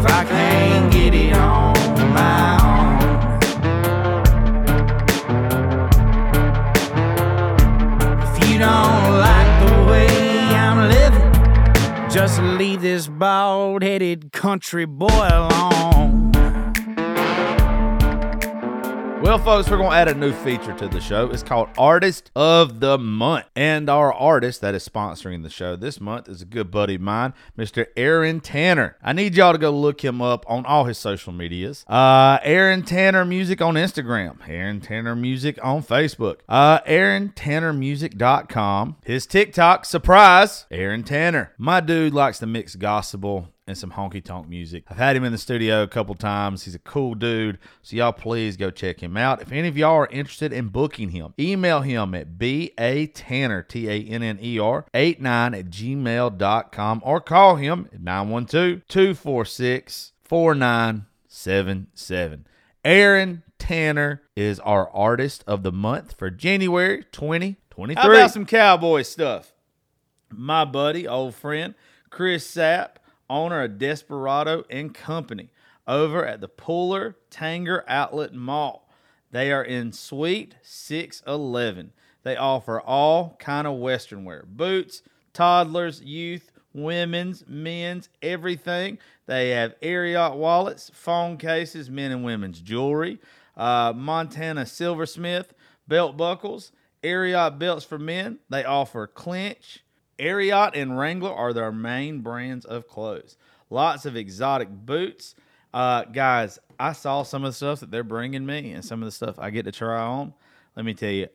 If I can't get it on my own. If you don't like the way I'm living, just leave this bald headed country boy alone. Well, folks, we're going to add a new feature to the show. It's called Artist of the Month. And our artist that is sponsoring the show this month is a good buddy of mine, Mr. Aaron Tanner. I need y'all to go look him up on all his social medias. Uh, Aaron Tanner Music on Instagram, Aaron Tanner Music on Facebook, uh, AaronTannerMusic.com. His TikTok, surprise, Aaron Tanner. My dude likes to mix gospel and some honky tonk music. I've had him in the studio a couple times. He's a cool dude. So y'all please go check him out. If any of y'all are interested in booking him, email him at B-A-Tanner, T-A-N-N-E-R, 89 at gmail.com or call him at 912-246-4977. Aaron Tanner is our artist of the month for January 2023. How about some cowboy stuff? My buddy, old friend, Chris Sapp, owner of Desperado and Company over at the Pooler Tanger Outlet Mall. They are in Suite 611. They offer all kind of western wear, boots, toddlers, youth, women's, men's, everything. They have Ariat wallets, phone cases, men and women's jewelry, uh, Montana silversmith, belt buckles, Ariat belts for men. They offer Cinch, Ariat and Wrangler are their main brands of clothes. Lots of exotic boots. Uh, guys, I saw some of the stuff that they're bringing me and some of the stuff I get to try on. Let me tell you,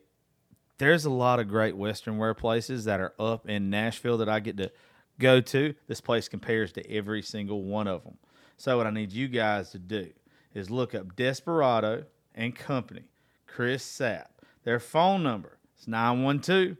there's a lot of great Western wear places that are up in Nashville that I get to go to. This place compares to every single one of them. So, what I need you guys to do is look up Desperado and Company, Chris Sapp. Their phone number is 912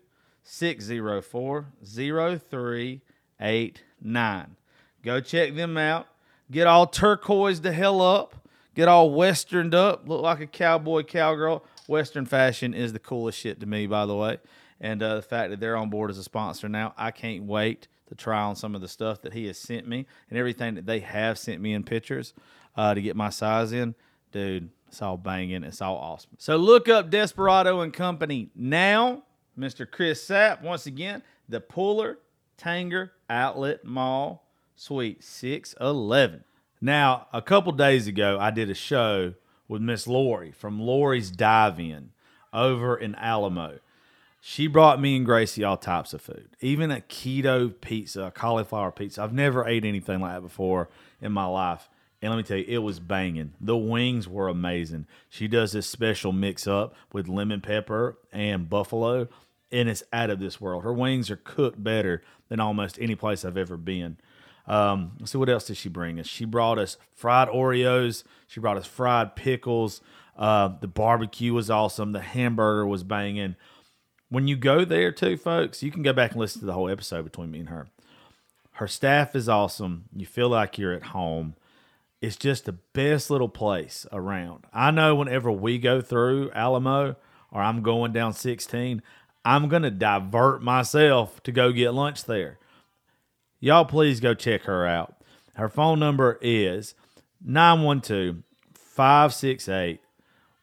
604 0389. Go check them out. Get all turquoise the hell up. Get all westerned up. Look like a cowboy, cowgirl. Western fashion is the coolest shit to me, by the way. And uh, the fact that they're on board as a sponsor now, I can't wait to try on some of the stuff that he has sent me and everything that they have sent me in pictures uh, to get my size in. Dude, it's all banging. It's all awesome. So look up Desperado and Company now. Mr. Chris Sapp, once again, the Pooler Tanger Outlet Mall, Suite 611. Now, a couple days ago, I did a show with Miss Lori from Lori's Dive In over in Alamo. She brought me and Gracie all types of food, even a keto pizza, a cauliflower pizza. I've never ate anything like that before in my life. And let me tell you, it was banging. The wings were amazing. She does this special mix up with lemon pepper and buffalo, and it's out of this world. Her wings are cooked better than almost any place I've ever been. Um, let's see what else did she bring us? She brought us fried Oreos. She brought us fried pickles. Uh, the barbecue was awesome. The hamburger was banging. When you go there, too, folks, you can go back and listen to the whole episode between me and her. Her staff is awesome. You feel like you're at home. It's just the best little place around. I know whenever we go through Alamo or I'm going down 16, I'm going to divert myself to go get lunch there. Y'all, please go check her out. Her phone number is 912 568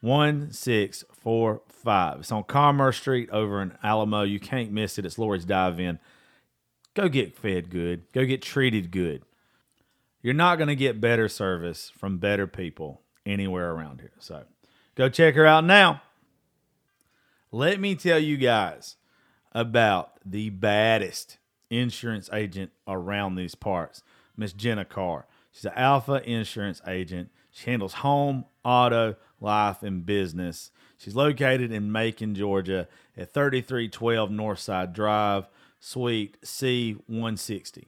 1645. It's on Commerce Street over in Alamo. You can't miss it. It's Lori's Dive In. Go get fed good, go get treated good. You're not going to get better service from better people anywhere around here. So go check her out now. Let me tell you guys about the baddest insurance agent around these parts, Miss Jenna Carr. She's an alpha insurance agent. She handles home, auto, life, and business. She's located in Macon, Georgia at 3312 Northside Drive, Suite C160.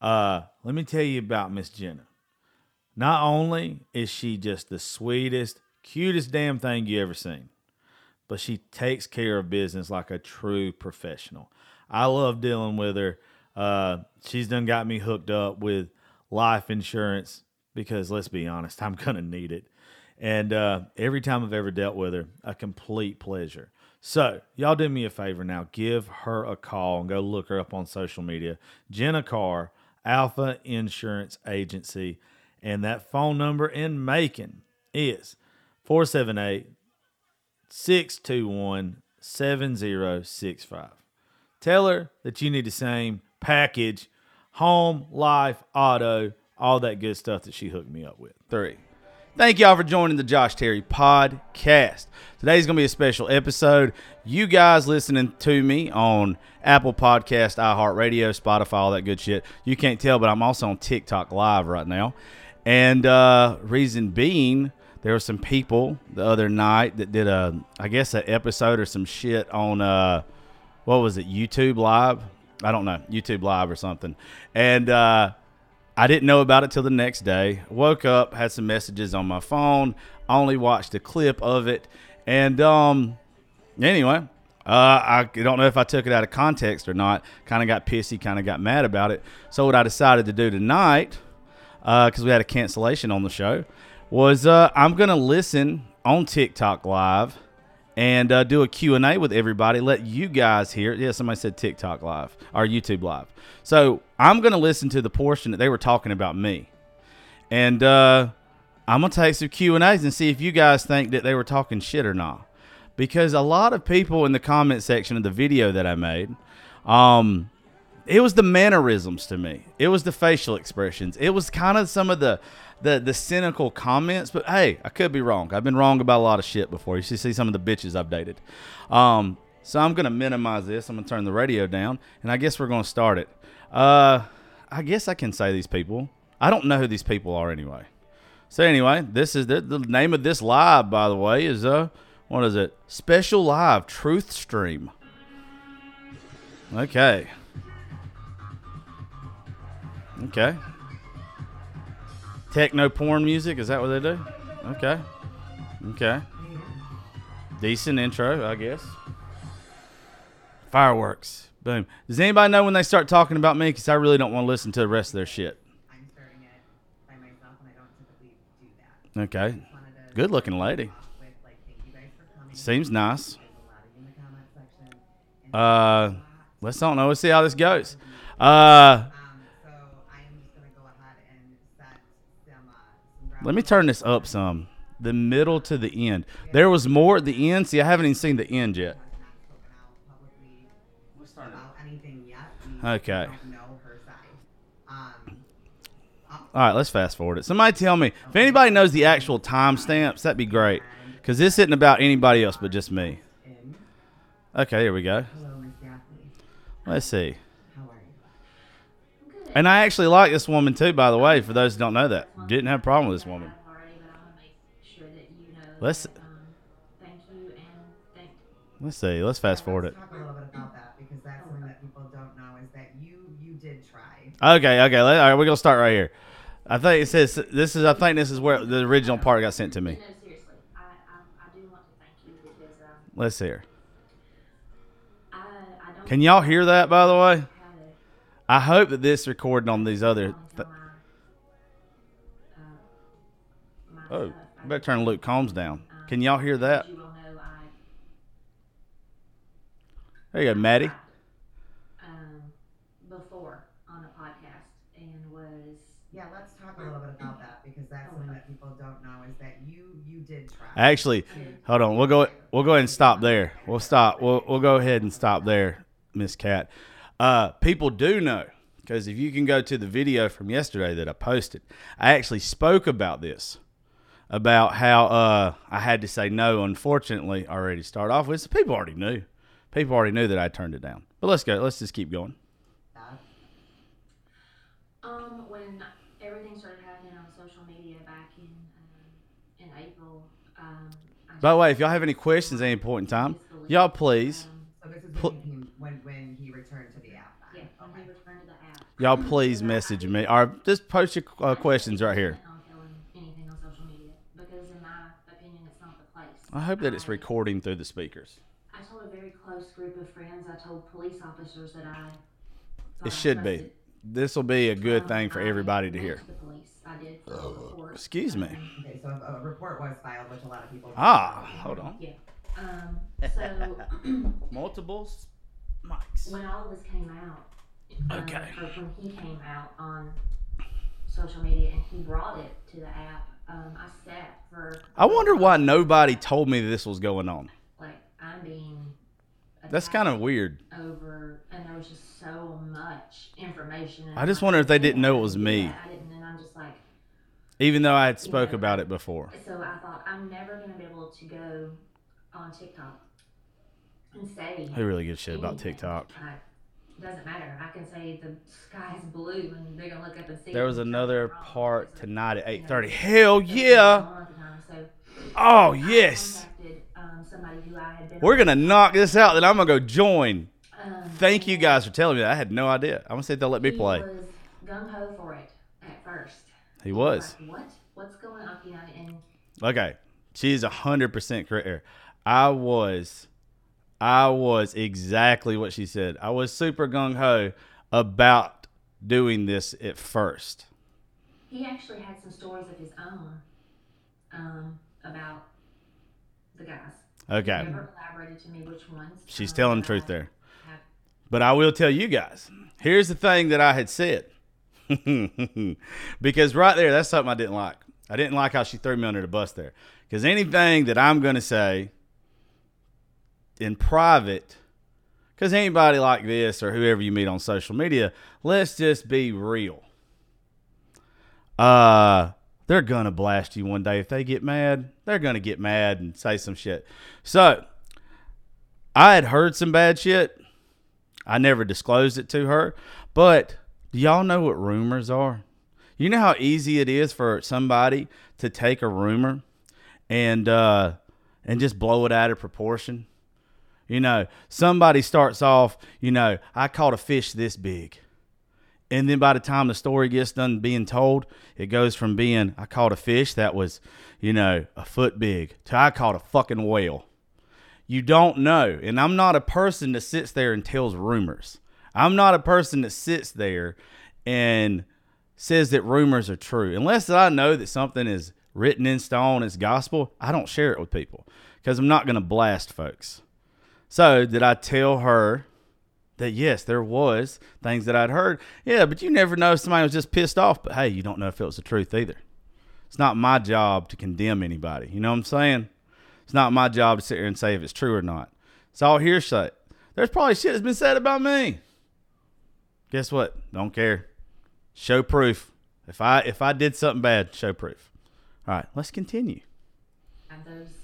Uh, let me tell you about Miss Jenna. Not only is she just the sweetest, cutest damn thing you ever seen, but she takes care of business like a true professional. I love dealing with her. Uh, she's done got me hooked up with life insurance because let's be honest, I'm gonna need it. And uh, every time I've ever dealt with her, a complete pleasure. So, y'all do me a favor now. Give her a call and go look her up on social media. Jenna Carr, Alfa Insurance Agency. And that phone number in Macon is 478 621 7065. Tell her that you need the same package home, life, auto, all that good stuff that she hooked me up with. Three. Thank y'all for joining the Josh Terry podcast. Today's going to be a special episode. You guys listening to me on Apple Podcast, iHeartRadio, Spotify, all that good shit. You can't tell, but I'm also on TikTok Live right now. And uh, reason being, there were some people the other night that did a, I guess, an episode or some shit on, uh, what was it, YouTube Live? I don't know, YouTube Live or something. And uh, I didn't know about it till the next day. Woke up, had some messages on my phone, only watched a clip of it. And um, anyway, uh, I don't know if I took it out of context or not. Kind of got pissy, kind of got mad about it. So, what I decided to do tonight, because uh, we had a cancellation on the show, was uh, I'm to listen on TikTok Live and uh, do a q&a with everybody let you guys hear yeah somebody said tiktok live or youtube live. So i'm going to listen to the portion that they were talking about me. And uh, i'm going to take some q&a's and see if you guys think that they were talking shit or not. Because a lot of people in the comment section of the video that i made um, it was the mannerisms to me. It was the facial expressions. It was kind of some of the the the cynical comments, but hey, I could be wrong. I've been wrong about a lot of shit before. You should see some of the bitches I've dated. Um, so I'm gonna minimize this. I'm gonna turn the radio down, and I guess we're gonna start it. Uh, I guess I can say these people. I don't know who these people are anyway. So anyway, this is the, the name of this live, by the way, is uh, what is it? Special live truth stream. Okay. Okay. Techno porn music? Is that what they do? Okay. Okay. Decent intro, I guess. Fireworks. Boom. Does anybody know when they start talking about me? Because I really don't want to listen to the rest of their shit. I'm starting it by myself, and I don't typically do that. Okay. Just wanted to Good looking lady. with, like, thank you guys for coming. Seems nice. There's a lot of you in the comment section. And Uh, let's don't know. Let's see how this goes. Uh, um, so I am just gonna go ahead and set some uh, some let me turn this up some. The middle to the end. There was more at the end. See, I haven't even seen the end yet. has not spoken out publicly about anything yet. We Okay. don't know her side. Um, All right, let's fast forward it. Somebody tell me if anybody knows the actual timestamps. That'd be great. Because this isn't about anybody else but just me. Okay, here we go. Hello, Miss Daphne. Let's see. How are you? And I actually like this woman too, by the way. For those who don't know that, didn't have a problem with this woman. Already, but I want to make sure that you know. Let's- that, um, thank you and thank. Let's see. Let's fast forward it. Let's talk a little bit about that because that's something that people don't know is that you you did try. Okay, okay. Let, all right, we're gonna start right here. I think it says this is. I think this is where the original part got sent to me. Seriously, I, I, I do want to thank you Let's see here. I, I don't. Can y'all hear that? By the way, Had a, I hope that this recording on these other. um, Th- for my, uh, my oh, stuff. I better turn Luke Combs down. Can y'all hear that? As you all There you go, Maddie. um, before on a podcast and was Yeah, let's talk a little bit about that because that's something that people don't know is that you you did try. Actually, hold on. We'll go. We'll go ahead and stop there. We'll stop. We'll we'll go ahead and stop there, Miss Cat. Uh, people do know because if you can go to the video from yesterday that I posted, I actually spoke about this, about how uh, I had to say no. Unfortunately, already start off with. So people already knew. People already knew that I turned it down. But let's go. Let's just keep going. Um, when everything started happening on social media back in um, in April. Um, By the way, if y'all have any questions at any point in time, y'all please, Um, So Y'all please message me or just post your uh, questions right here. I hope that it's um, recording through the speakers. I told a very close group of friends. I told police officers that I. It should be. This will be a good thing for everybody to hear. Oh. Excuse me. Okay, so a report was filed, which a lot of people. Ah, hold on. Yeah. Um, so. multiple mics. When all of this came out, Okay. or when he came out on social media and he brought it to the app, um, I sat for. I wonder why nobody told me this was going on. Like I'm being. That's kind of weird. over, and there was just so much information. I just wonder if they didn't know it was me." I didn't, and I'm just like, Even though I had spoke Yeah. about it before. so I thought I'm never gonna be able to go on TikTok and say Who really gives shit about. TikTok? I, doesn't matter. I can say the sky's blue, and they're gonna look up and see. There was another part tonight at eight thirty. Hell yeah! going on at the time. So Oh yes. um, somebody who I had been We're gonna knock this out. Then I'm gonna go join. Um, Thank you guys for telling me that. I had no idea. I'm gonna see if they'll let me He play. was gung ho for it at first. He was. What? What's going on? You know, and Okay. She's a hundred percent correct. here. I was I was exactly what she said. I was super gung ho about doing this at first. he actually had some stories of his own um, about the guys. Okay. Never elaborated to me which ones. She's um, telling the truth I there. have- But I will tell you guys. Here's the thing that I had said. because right there, that's something I didn't like. I didn't like how she threw me under the bus there. Because anything that I'm going to say in private, because anybody like this or whoever you meet on social media, let's just be real. Uh, they're to blast you one day. If they get mad, they're to get mad and say some shit. So I had heard some bad shit. I never disclosed it to her. But do y'all know what rumors are? You know how easy it is for somebody to take a rumor and uh, and just blow it out of proportion. You know, somebody starts off, you know, I caught a fish this big. And then by the time the story gets done being told, it goes from being I caught a fish that was, you know, a foot big to I caught a fucking whale. You don't know. And I'm not a person that sits there and tells rumors. I'm not a person that sits there and says that rumors are true. Unless I know that something is written in stone as gospel, I don't share it with people because I'm not going to blast folks. So, did I tell her that yes, there was things that I'd heard? Yeah, but you never know if somebody was just pissed off. But hey, you don't know if it was the truth either. It's not my job to condemn anybody. You know what I'm saying? It's not my job to sit here and say if it's true or not. It's all hearsay. There's probably shit that's been said about me. Guess what? Don't care. Show proof. If I if I did something bad, show proof. All right, let's continue. have those.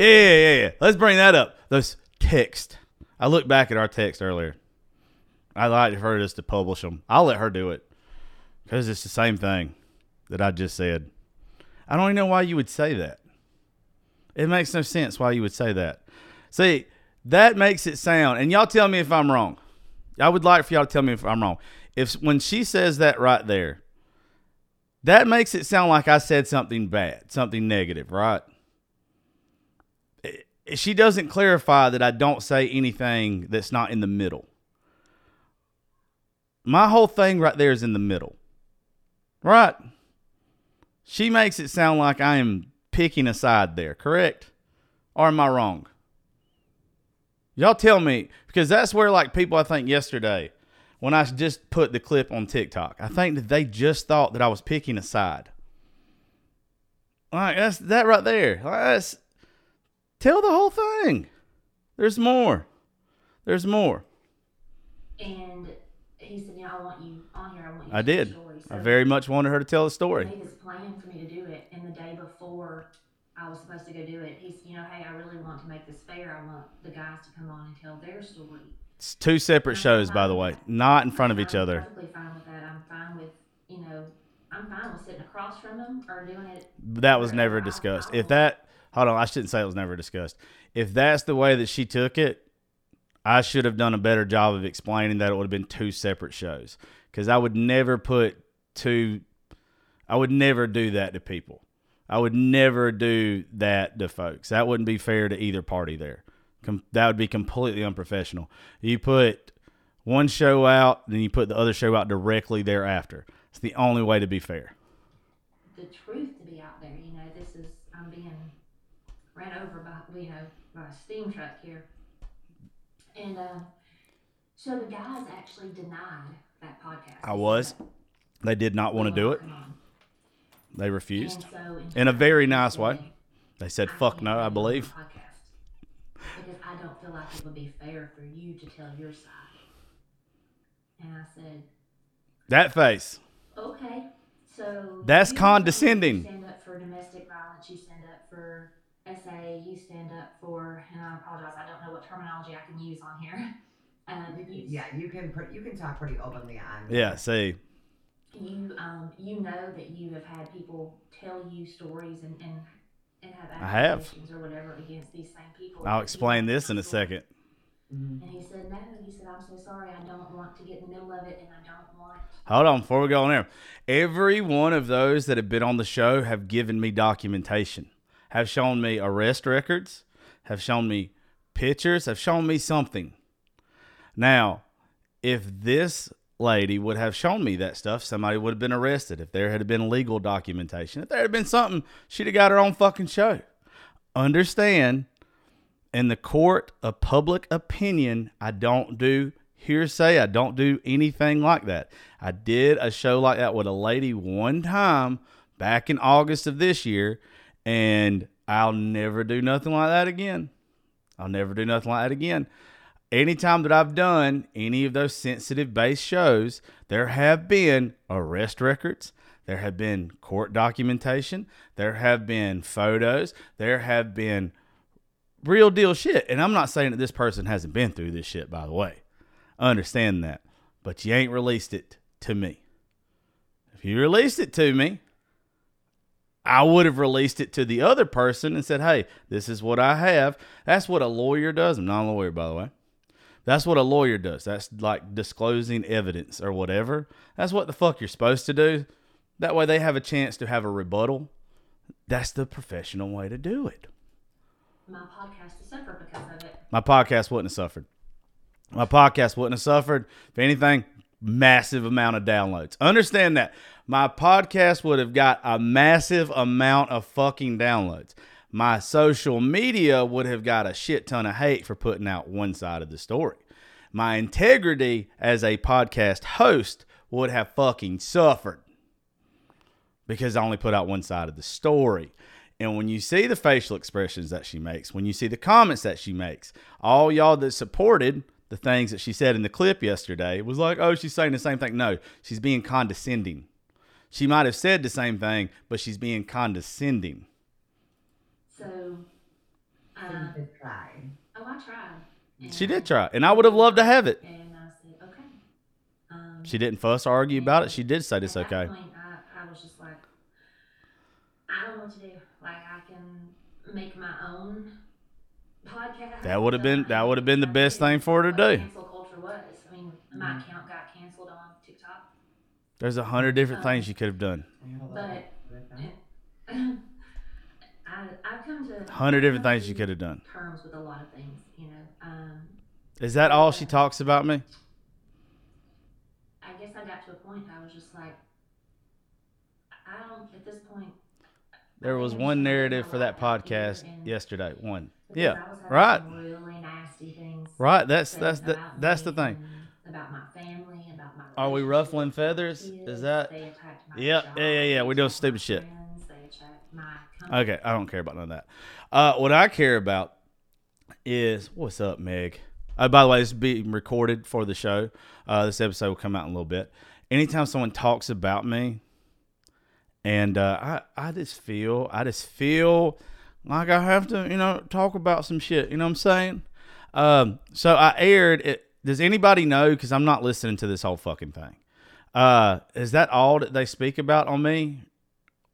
Yeah, yeah, yeah, yeah. Let's bring that up. Those text. I looked back at our text earlier. I'd like for us to publish them. I'll let her do it because it's the same thing that I just said. I don't even know why you would say that. It makes no sense why you would say that. See, that makes it sound, and y'all tell me if I'm wrong. I would like for y'all to tell me if I'm wrong. If when she says that right there, that makes it sound like I said something bad, something negative, right? She doesn't clarify that I don't say anything that's not in the middle. My whole thing right there is in the middle. Right? She makes it sound like I am picking a side there, correct? Or am I wrong? Y'all tell me, because that's where, like, people I think yesterday, when I just put the clip on TikTok, I think that they just thought that I was picking a side. Like, that's that right there. Like, that's, tell the whole thing. There's more. There's more. And he said, know, I want you on here. I want you. I to tell did. the Story. I very much wanted her to tell the story. He was planning for me to do it, and the day before I was supposed to go do it, he's, you know, hey, I really want to make this fair. I want the guys to come on and tell their story. It's two separate shows, by the way, not in front of each I'm other. Perfectly fine with that. I'm fine with, you know, I'm fine with sitting across from them or doing it. That was never discussed. If that, hold on, I shouldn't say it was never discussed. If that's the way that she took it, I should have done a better job of explaining that it would have been two separate shows. Because I would never put two, I would never do that to people. I would never do that to folks. That wouldn't be fair to either party there. Com- that would be completely unprofessional. You put one show out, then you put the other show out directly thereafter. It's the only way to be fair. the truth to be out there. You know, this is I'm being ran over by you know by a steam truck here, and um, so the guys actually denied that podcast. I was. They did not want to do it. They refused. And so In a very nice way. They said, "I fuck no, I believe. because I don't feel like it would be fair for you to tell your side. And I said, That face. Okay, so That's you condescending. Stand up for domestic violence. You stand up for SA. You stand up for, and I apologize, I don't know what terminology I can use on here. Um, You yeah, you can pr- you can talk pretty openly on. Yeah, see. you, um, you know that you have had people tell you stories and and, and have I have. or whatever against these same people. I'll explain this in a story. second. Mhm. And he said, no. He said, I'm so sorry. I don't want to get in the middle of it, and I don't want. Hold on, before we go on there. Every one of those that have been on the show have given me documentation, have shown me arrest records, have shown me pictures, have shown me something. Now, if this lady would have shown me that stuff, somebody would have been arrested. If there had been legal documentation, if there had been something, she'd have got her own fucking show. Understand, in the court of public opinion, I don't do hearsay. I don't do anything like that. I did a show like that with a lady one time back in August of this year, and I'll never do nothing like that again. I'll never do nothing like that again. Anytime that I've done any of those sensitive based shows, there have been arrest records, there have been court documentation, there have been photos, there have been real deal shit. And I'm not saying that this person hasn't been through this shit, by the way. I understand that. But you ain't released it to me. If you released it to me, I would have released it to the other person and said, hey, this is what I have. That's what a lawyer does. I'm not a lawyer, by the way. That's what a lawyer does. That's like disclosing evidence or whatever. That's what the fuck you're supposed to do. That way they have a chance to have a rebuttal. That's the professional way to do it. My podcast to suffer because of it. my podcast wouldn't have suffered. My podcast wouldn't have suffered. If anything, massive amount of downloads. Understand that. My podcast would have got a massive amount of fucking downloads. My social media would have got a shit ton of hate for putting out one side of the story. My integrity as a podcast host would have fucking suffered because I only put out one side of the story. And when you see the facial expressions that she makes, when you see the comments that she makes, all y'all that supported the things that she said in the clip yesterday was like, oh, she's saying the same thing. No, she's being condescending. She might have said the same thing, but she's being condescending. So, So you did try. oh, I tried. And She did try, and I would have loved to have it. And I said, okay. Um, She didn't fuss or argue about it. She did say it's at that okay. Point, I, I was just like, I don't know what to do. Like, I can make my own podcast. That would have been- that would have been the best thing for her to what do. Cancel culture was. I mean, my account got canceled on TikTok. There's a hundred different things you could have done. But- bit with that. I I've come to Hundred different things you could have done. Terms with a lot of things, you know. Um, Is that all she talks about me? I guess I got to a point I was just like, I don't at this point. There was one narrative for that life out here podcast yesterday. One. Yeah. Right. Really nasty things. Right. That's that's the that's the thing. About my family. Are we ruffling feathers? Is that- They attacked my Yep. Yeah, yeah, yeah. they We doing stupid shit. friends, They attacked my. Okay, I don't care about none of that. Uh, what I care about is what's up, Meg. Uh, by the way, this is being recorded for the show. Uh, this episode will come out in a little bit. Anytime someone talks about me, and uh, I, I just feel, I just feel like I have to, you know, talk about some shit. You know what I'm saying? Um, so I aired it. Does anybody know? Because I'm not listening to this whole fucking thing. Uh, is that all that they speak about on me?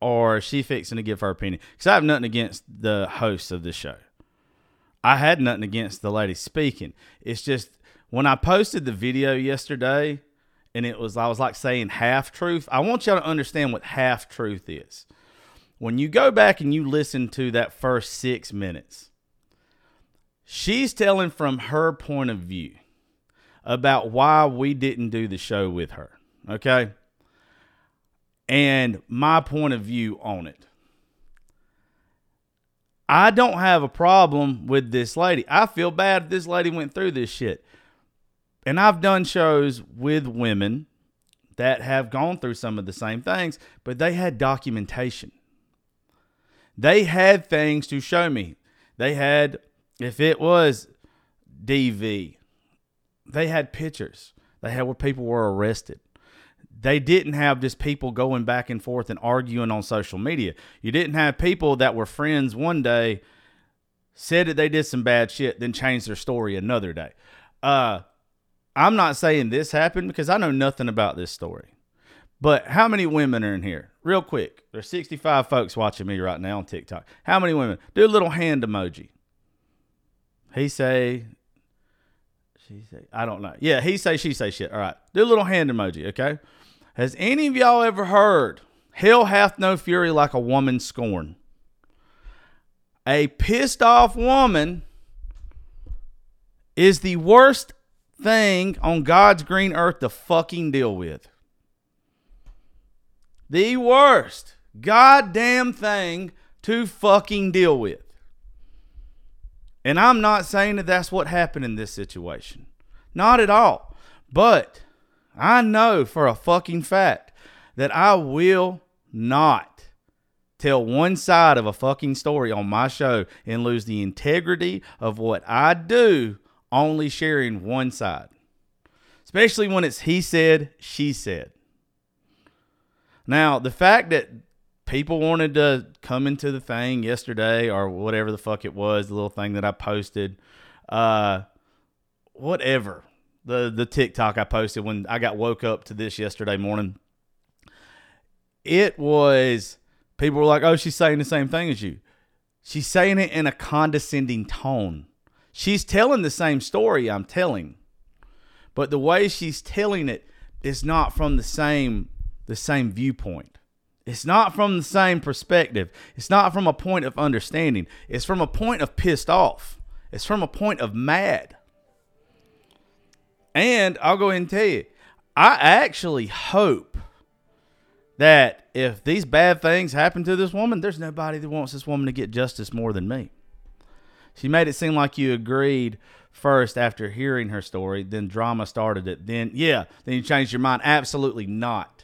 or is she fixing to give her opinion? Because I have nothing against the hosts of this show. I had nothing against the lady speaking. It's just when I posted the video yesterday, and it was I was like saying half truth. I want y'all to understand what half truth is. when you go back and you listen to that first six minutes, she's telling from her point of view about why we didn't do the show with her. Okay. And my point of view on it. I don't have a problem with this lady. I feel bad this lady went through this shit. And I've done shows with women that have gone through some of the same things, but they had documentation. They had things to show me. They had, if it was DV, they had pictures. They had where people were arrested. They didn't have just people going back and forth and arguing on social media. You didn't have people that were friends one day, said that they did some bad shit, then changed their story another day. Uh, I'm not saying this happened because I know nothing about this story. But how many women are in here? Real quick. There's 65 folks watching me right now on TikTok. How many women? Do a little hand emoji. He say, she say, I don't know. Yeah, he say, she say shit. All right. Do a little hand emoji, okay? Has any of y'all ever heard, hell hath no fury like a woman scorn? A pissed off woman is the worst thing on God's green earth to fucking deal with. The worst goddamn thing to fucking deal with. And I'm not saying that that's what happened in this situation. Not at all. But I know for a fucking fact that I will not tell one side of a fucking story on my show and lose the integrity of what I do only sharing one side. Especially when it's he said, she said. Now, the fact that people wanted to come into the thing yesterday or whatever the fuck it was, the little thing that I posted, uh, whatever. The the TikTok I posted when I got woke up to this yesterday morning. It was people were like, "Oh, she's saying the same thing as you." She's saying it in a condescending tone. She's telling the same story I'm telling. But the way she's telling it is not from the same the same viewpoint. It's not from the same perspective. It's not from a point of understanding. It's from a point of pissed off. It's from a point of mad. And I'll go ahead and tell you, I actually hope that if these bad things happen to this woman, there's nobody that wants this woman to get justice more than me. She made it seem like you agreed first after hearing her story, then drama started it. Then, yeah, then you changed your mind. Absolutely not.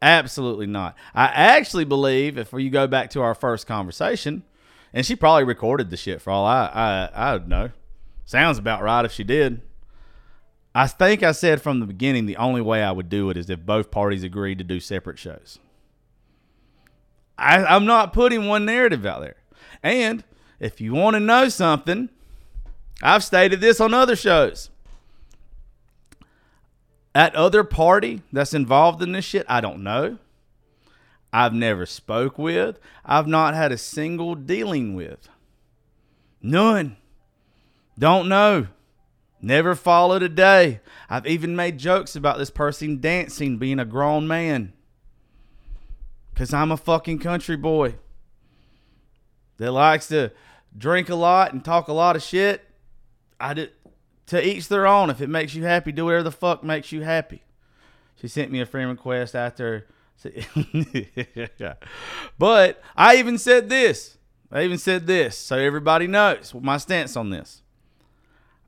Absolutely not. I actually believe if you go back to our first conversation, and she probably recorded the shit for all I I I know. Sounds about right if she did. I think I said from the beginning the only way I would do it is if both parties agreed to do separate shows. I, I'm not putting one narrative out there. And if you want to know something, I've stated this on other shows. That other party that's involved in this shit, I don't know. I've never spoke with. I've not had a single dealing with. None. Don't know. Never followed a day. I've even made jokes about this person dancing being a grown man. Cause I'm a fucking country boy that likes to drink a lot and talk a lot of shit. I did to each their own. If it makes you happy, do whatever the fuck makes you happy. She sent me a friend request after. but I even said this. I even said this so everybody knows my stance on this.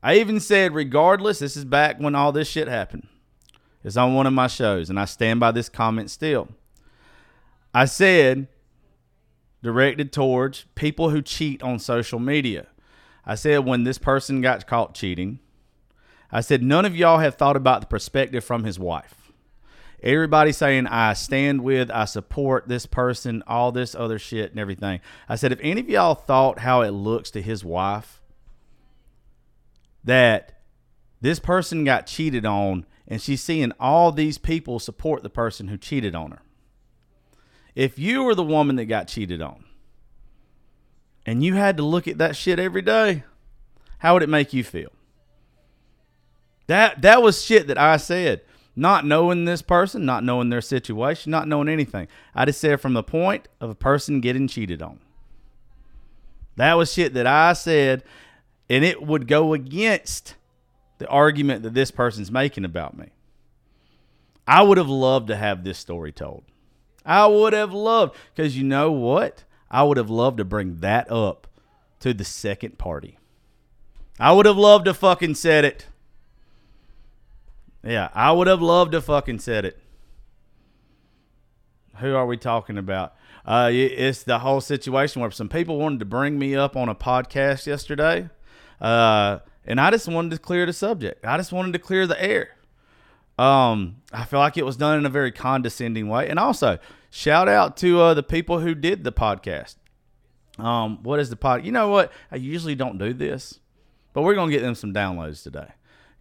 I even said, regardless, this is back when all this shit happened. It's on one of my shows, and I stand by this comment still. I said, directed towards people who cheat on social media. I said, when this person got caught cheating, I said, none of y'all have thought about the perspective from his wife. Everybody saying, I stand with, I support this person, all this other shit and everything. I said, if any of y'all thought how it looks to his wife, that this person got cheated on and she's seeing all these people support the person who cheated on her. If you were the woman that got cheated on and you had to look at that shit every day, how would it make you feel? That that was shit that I said. not knowing this person, not knowing their situation, not knowing anything. I just said from the point of a person getting cheated on. That was shit that I said, and it would go against the argument that this person's making about me. I would have loved to have this story told. I would have loved, because you know what? I would have loved to bring that up to the second party. I would have loved to fucking said it. Yeah, I would have loved to fucking said it. Who are we talking about? Uh, it's the whole situation where some people wanted to bring me up on a podcast yesterday, uh, and I just wanted to clear the subject. I just wanted to clear the air. Um, I feel like it was done in a very condescending way, and also shout out to uh, the people who did the podcast. Um, what is the pod? You know what? I usually don't do this, but we're gonna get them some downloads today.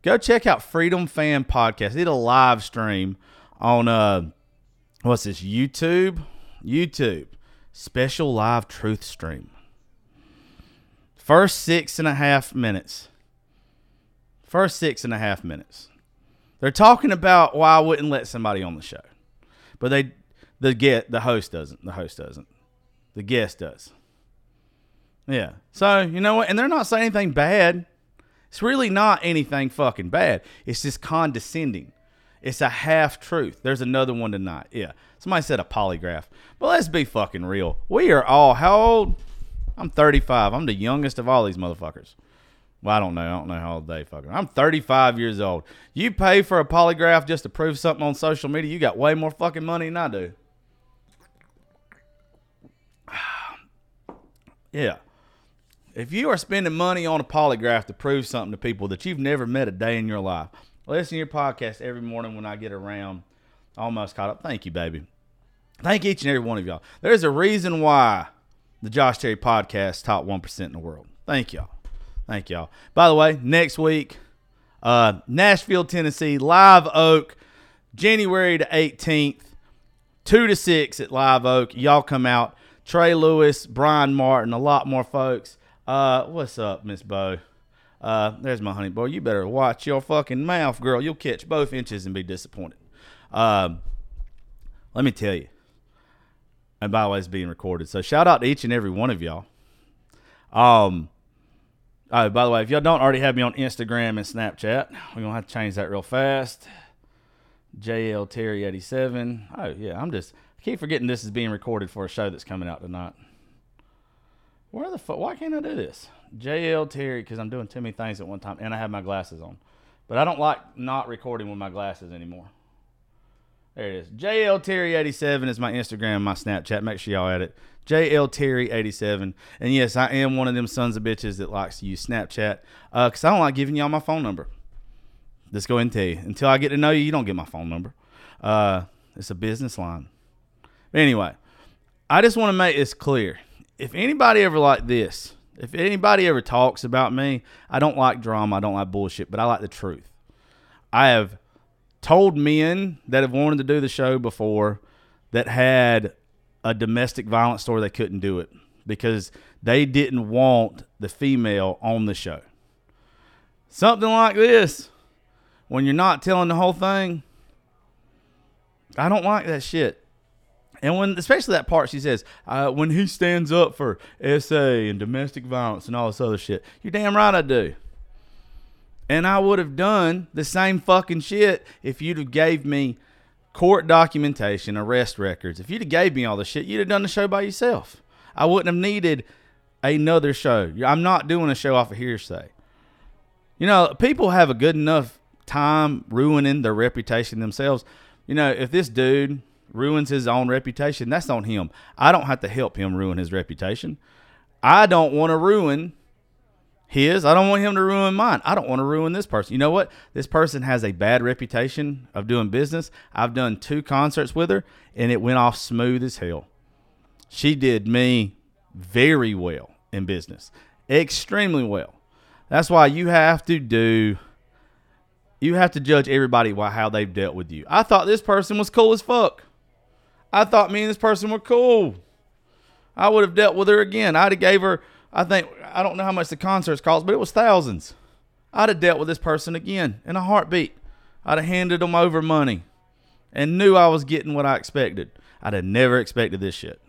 Go check out Freedom Fan Podcast. They did a live stream on uh, what's this? YouTube, YouTube special live truth stream. First six and a half minutes. First six and a half minutes. They're talking about why I wouldn't let somebody on the show, but they the get the host doesn't. The host doesn't. The guest does. Yeah. So you know what? And they're not saying anything bad. It's really not anything fucking bad. It's just condescending. It's a half truth. There's another one tonight. Yeah. Somebody said a polygraph. But let's be fucking real. We are all how old? I'm 35. I'm the youngest of all these motherfuckers. Well, I don't know. I don't know how old they fucking. I'm 35 years old. You pay for a polygraph just to prove something on social media. You got way more fucking money than I do. yeah. If you are spending money on a polygraph to prove something to people that you've never met a day in your life, listen to your podcast every morning when I get around. Almost caught up. Thank you, baby. Thank each and every one of y'all. There's a reason why the Josh Terry podcast top 1% in the world. Thank y'all. Thank y'all. By the way, next week, uh, Nashville, Tennessee, Live Oak, January the 18th, 2 to 6 at Live Oak. Y'all come out. Trey Lewis, Brian Martin, a lot more folks. Uh, what's up, Miss Bo? Uh, there's my honey boy. You better watch your fucking mouth, girl. You'll catch both inches and be disappointed. Um, let me tell you. And by the way, it's being recorded. So shout out to each and every one of y'all. Um, oh, by the way, if y'all don't already have me on Instagram and Snapchat, we're gonna have to change that real fast. JL Terry eighty seven. Oh yeah, I'm just I keep forgetting this is being recorded for a show that's coming out tonight. Where the fuck? Why can't I do this? JL Terry, because I'm doing too many things at one time, and I have my glasses on. But I don't like not recording with my glasses anymore. There it is. JL Terry 87 is my Instagram, my Snapchat. Make sure y'all add it. JL Terry 87. And yes, I am one of them sons of bitches that likes to use Snapchat because uh, I don't like giving y'all my phone number. Let's go ahead and tell you. Until I get to know you, you don't get my phone number. Uh, it's a business line. But anyway, I just want to make this clear. If anybody ever like this, if anybody ever talks about me, I don't like drama, I don't like bullshit, but I like the truth. I have told men that have wanted to do the show before that had a domestic violence story they couldn't do it because they didn't want the female on the show. Something like this, when you're not telling the whole thing, I don't like that shit. And when, especially that part, she says, uh, when he stands up for SA and domestic violence and all this other shit, you're damn right I do. And I would have done the same fucking shit if you'd have gave me court documentation, arrest records. If you'd have gave me all the shit, you'd have done the show by yourself. I wouldn't have needed another show. I'm not doing a show off of hearsay. You know, people have a good enough time ruining their reputation themselves. You know, if this dude ruins his own reputation, that's on him. I don't have to help him ruin his reputation. I don't want to ruin his. I don't want him to ruin mine. I don't want to ruin this person. You know what? This person has a bad reputation of doing business. I've done two concerts with her, and it went off smooth as hell. She did me very well in business, extremely well. That's why you have to do. You have to judge everybody by how they've dealt with you. I thought this person was cool as fuck. I thought me and this person were cool. I would have dealt with her again. I'd have gave her, I think, I don't know how much the concerts cost, but it was thousands. I'd have dealt with this person again in a heartbeat. I'd have handed them over money and knew I was getting what I expected. I'd have never expected this shit.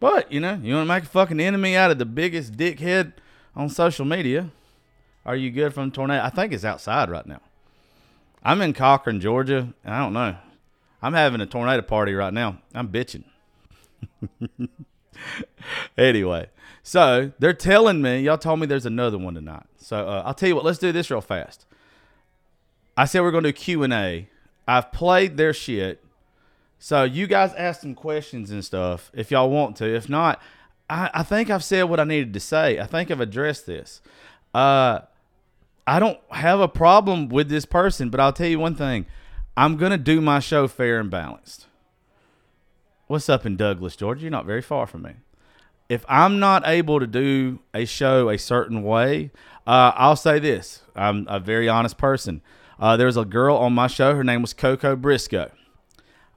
But, you know, you want to make a fucking enemy out of the biggest dickhead on social media. Are you good from tornado? I think it's outside right now. I'm in Cochran, Georgia, and I don't know. I'm having a tornado party right now. I'm bitching. anyway, so they're telling me, y'all told me there's another one tonight. So uh, I'll tell you what, let's do this real fast. I said we're going to do Q&A. I've played their shit. So you guys ask some questions and stuff if y'all want to. If not, I, I think I've said what I needed to say. I think I've addressed this. Uh, I don't have a problem with this person, but I'll tell you one thing. I'm going to do my show fair and balanced. What's up in Douglas, Georgia? You're not very far from me. If I'm not able to do a show a certain way, uh, I'll say this. I'm a very honest person. Uh, there was a girl on my show. Her name was Coco Briscoe.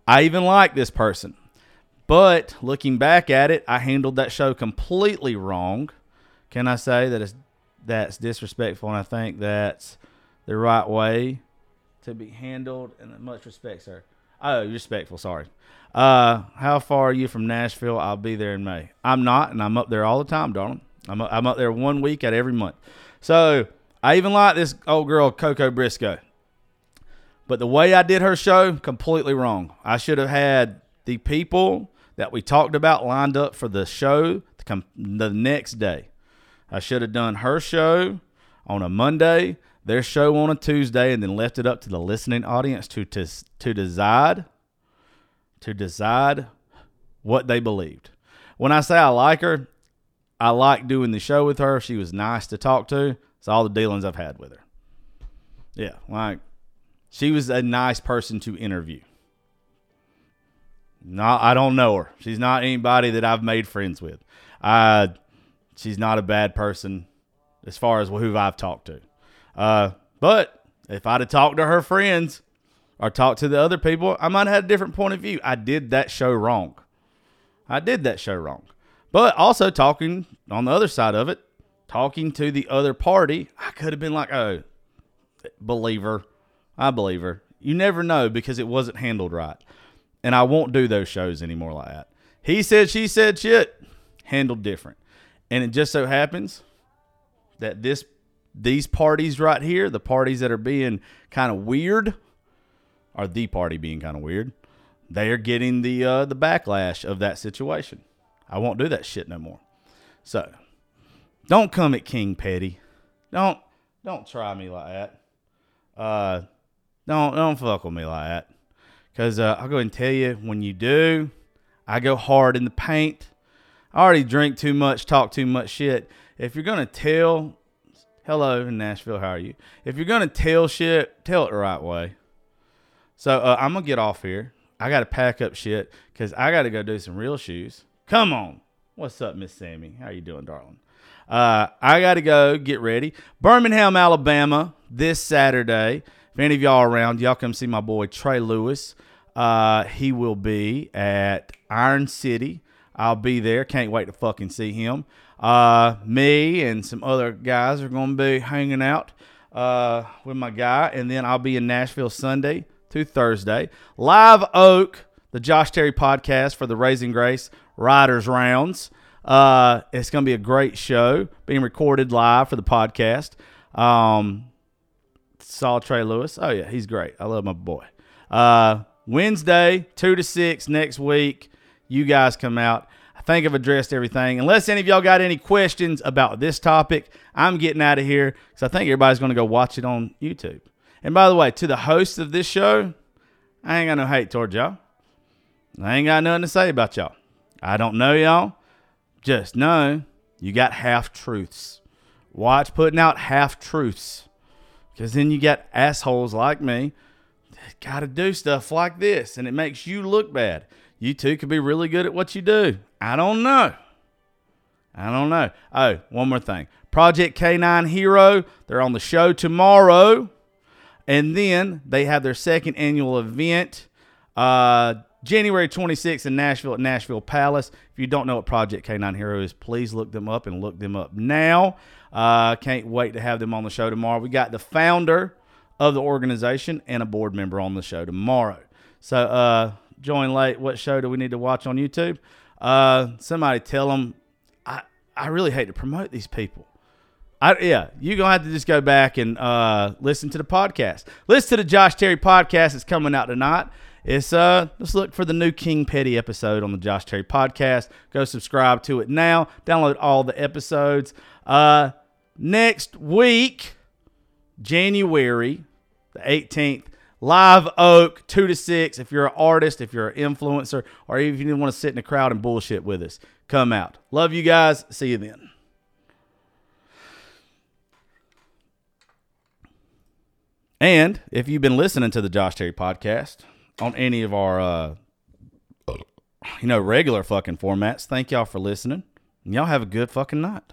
I even like this person. But looking back at it, I handled that show completely wrong. Can I say that it's that's disrespectful and I think that's the right way to be handled and much respect, sir. Oh, respectful, sorry. Uh, how far are you from Nashville? I'll be there in May. I'm not, and I'm up there all the time, darling. I'm up, I'm up there one week at every month. So I even like this old girl, Coco Briscoe. But the way I did her show, completely wrong. I should have had the people that we talked about lined up for the show the next day. I should have done her show on a Monday, their show on a Tuesday, and then left it up to the listening audience to to, to decide to decide what they believed. When I say I like her, I like doing the show with her. She was nice to talk to. It's all the dealings I've had with her. Yeah, like she was a nice person to interview. Not, I don't know her. She's not anybody that I've made friends with. Uh, she's not a bad person as far as who I've talked to. Uh, but if I'd have talked to her friends or talked to the other people, I might have had a different point of view. I did that show wrong. I did that show wrong. But also talking on the other side of it, talking to the other party, I could have been like, oh, believer. I believe her. You never know because it wasn't handled right. And I won't do those shows anymore like that. He said, she said shit, handled different. And it just so happens that this these parties right here, the parties that are being kind of weird, are the party being kind of weird. They are getting the uh, the backlash of that situation. I won't do that shit no more. So don't come at King Petty. Don't don't try me like that. Uh, don't don't fuck with me like that. Cause uh, I'll go and tell you when you do, I go hard in the paint. I already drink too much, talk too much shit. If you're gonna tell, hello in Nashville, how are you? If you're gonna tell shit, tell it the right way. So uh, I'm gonna get off here. I gotta pack up shit because I gotta go do some real shoes. Come on, what's up, Miss Sammy? How you doing, darling? Uh, I gotta go get ready. Birmingham, Alabama, this Saturday. If any of y'all around, y'all come see my boy Trey Lewis. Uh, he will be at Iron City. I'll be there. Can't wait to fucking see him. Uh, me and some other guys are going to be hanging out uh, with my guy, and then I'll be in Nashville Sunday to Thursday. Live Oak, the Josh Terry podcast for the Raising Grace Writers Rounds. Uh, it's going to be a great show, being recorded live for the podcast. Um, saw Trey Lewis. Oh yeah, he's great. I love my boy. Uh, Wednesday, two to six next week. You guys come out. Think I've addressed everything. Unless any of y'all got any questions about this topic, I'm getting out of here because I think everybody's going to go watch it on YouTube. And by the way, to the host of this show, I ain't got no hate towards y'all. I ain't got nothing to say about y'all. I don't know y'all. Just know you got half truths. Watch putting out half truths. Because then you got assholes like me that got to do stuff like this and it makes you look bad. You too could be really good at what you do. I don't know. I don't know. Oh, one more thing. Project K9 Hero, they're on the show tomorrow. And then they have their second annual event uh, January 26th in Nashville at Nashville Palace. If you don't know what Project K9 Hero is, please look them up and look them up now. Uh, can't wait to have them on the show tomorrow. We got the founder of the organization and a board member on the show tomorrow. So uh, join late. What show do we need to watch on YouTube? Uh, somebody tell them. I I really hate to promote these people. I, yeah, you're gonna have to just go back and uh, listen to the podcast. Listen to the Josh Terry podcast. It's coming out tonight. It's uh, let's look for the new King Petty episode on the Josh Terry podcast. Go subscribe to it now. Download all the episodes. Uh, next week, January the 18th, Live Oak, two to six. If you're an artist, if you're an influencer, or even if you want to sit in the crowd and bullshit with us, come out. Love you guys. See you then. And if you've been listening to the Josh Terry podcast on any of our, uh, you know, regular fucking formats, thank y'all for listening. Y'all have a good fucking night.